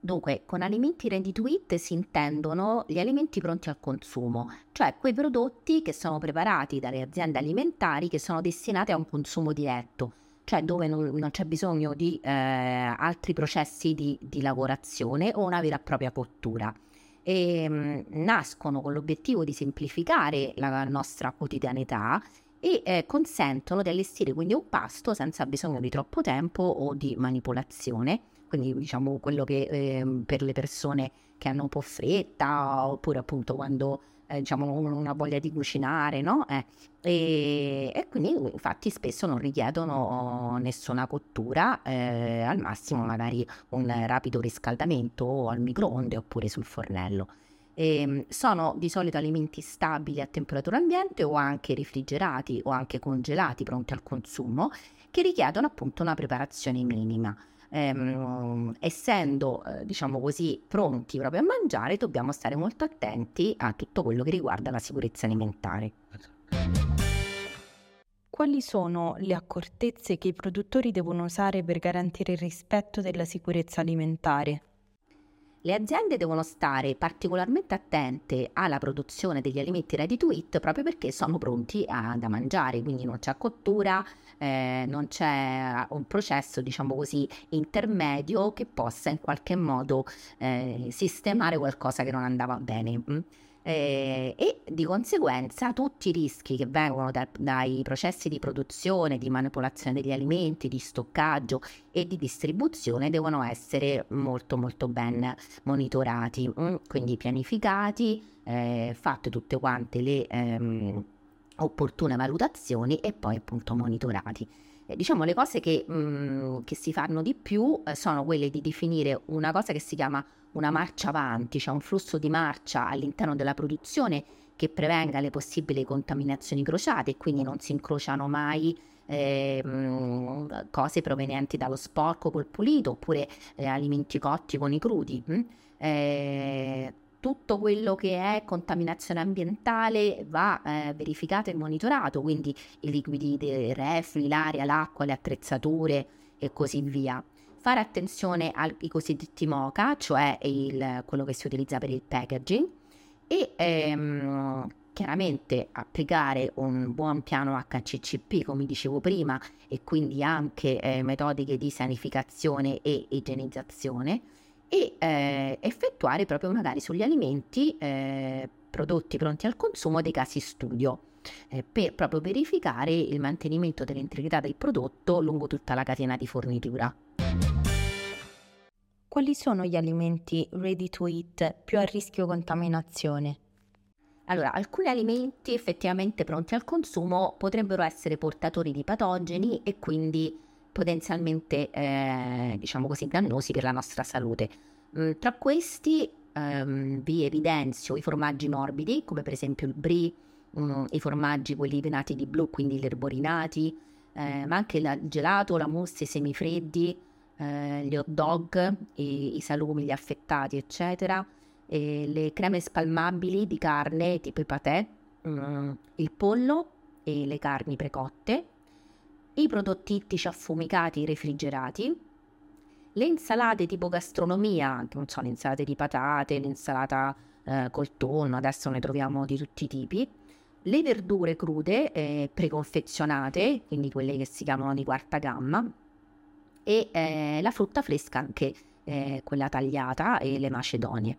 Dunque, con alimenti ready to eat si intendono gli alimenti pronti al consumo, cioè quei prodotti che sono preparati dalle aziende alimentari che sono destinati a un consumo diretto, cioè dove non, non c'è bisogno di eh, altri processi di, di, lavorazione o una vera e propria cottura. E, mh, mm, nascono con l'obiettivo di semplificare la nostra quotidianità e eh, consentono di allestire quindi un pasto senza bisogno di troppo tempo o di manipolazione quindi diciamo quello che eh, per le persone che hanno un po' fretta oppure appunto quando eh, diciamo non ha voglia di cucinare, no? Eh, e, e, quindi infatti spesso non richiedono nessuna cottura, eh, al massimo magari un rapido riscaldamento al microonde oppure sul fornello. E, ehm, sono di solito alimenti stabili a temperatura ambiente o anche refrigerati o anche congelati pronti al consumo che richiedono appunto una preparazione minima ehm, essendo, eh, diciamo così, pronti proprio a mangiare, dobbiamo stare molto attenti a tutto quello che riguarda la sicurezza alimentare. Quali sono le accortezze che i produttori devono usare per garantire il rispetto della sicurezza alimentare? Le aziende devono stare particolarmente attente alla produzione degli alimenti ready to eat proprio perché sono pronti a, da mangiare, quindi non c'è cottura, eh, non c'è un processo, diciamo così, intermedio che possa in qualche modo eh, sistemare qualcosa che non andava bene. Eh, e di conseguenza tutti i rischi che vengono da, dai processi di produzione, di manipolazione degli alimenti, di stoccaggio e di distribuzione devono essere molto molto ben monitorati, mm? quindi pianificati, eh, fatte tutte quante le ehm, opportune valutazioni e poi appunto monitorati. Eh, diciamo le cose che, mh, mm, che, si fanno di più eh, sono quelle di definire una cosa che si chiama una marcia avanti, cioè un flusso di marcia all'interno della produzione che prevenga le possibili contaminazioni crociate e quindi non si incrociano mai eh, cose provenienti dallo sporco col pulito oppure eh, alimenti cotti con i crudi. Hm? Eh, tutto quello che è contaminazione ambientale va eh, verificato e monitorato, quindi i liquidi dei reflui, l'aria, l'acqua, le attrezzature e così via. Fare attenzione ai cosiddetti MOCA, cioè il, quello che si utilizza per il packaging, e ehm, chiaramente applicare un buon piano HCCP, come dicevo prima, e quindi anche eh, metodiche di sanificazione e igienizzazione, e eh, effettuare proprio magari sugli alimenti eh, prodotti pronti al consumo dei casi studio. Eh, per proprio verificare il mantenimento dell'integrità del prodotto lungo tutta la catena di fornitura. Quali sono gli alimenti ready to eat più a rischio contaminazione? Allora, alcuni alimenti effettivamente pronti al consumo potrebbero essere portatori di patogeni e quindi potenzialmente, eh, diciamo così, dannosi per la nostra salute. Mm, tra questi ehm, vi evidenzio i formaggi morbidi, come per esempio il brie, mm, i formaggi quelli venati di blu, quindi gli erborinati, eh, ma anche il gelato, la mousse, i semifreddi, eh, gli hot dog, i, i, salumi, gli affettati, eccetera, e le creme spalmabili di carne tipo i patè, mm, il pollo e le carni precotte, i prodotti ittici affumicati refrigerati, le insalate tipo gastronomia, non so, le insalate di patate, l'insalata eh, col tonno, adesso ne troviamo di tutti i tipi, le verdure crude eh, preconfezionate, quindi quelle che si chiamano di quarta gamma, e eh, la frutta fresca anche eh, quella tagliata e le macedonie.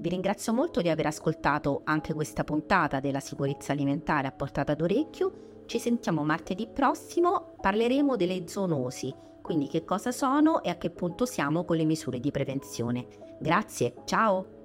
Vi ringrazio molto di aver ascoltato anche questa puntata della sicurezza alimentare a portata d'orecchio. Ci sentiamo martedì prossimo, parleremo delle zoonosi, quindi che cosa sono e a che punto siamo con le misure di prevenzione. Grazie, ciao!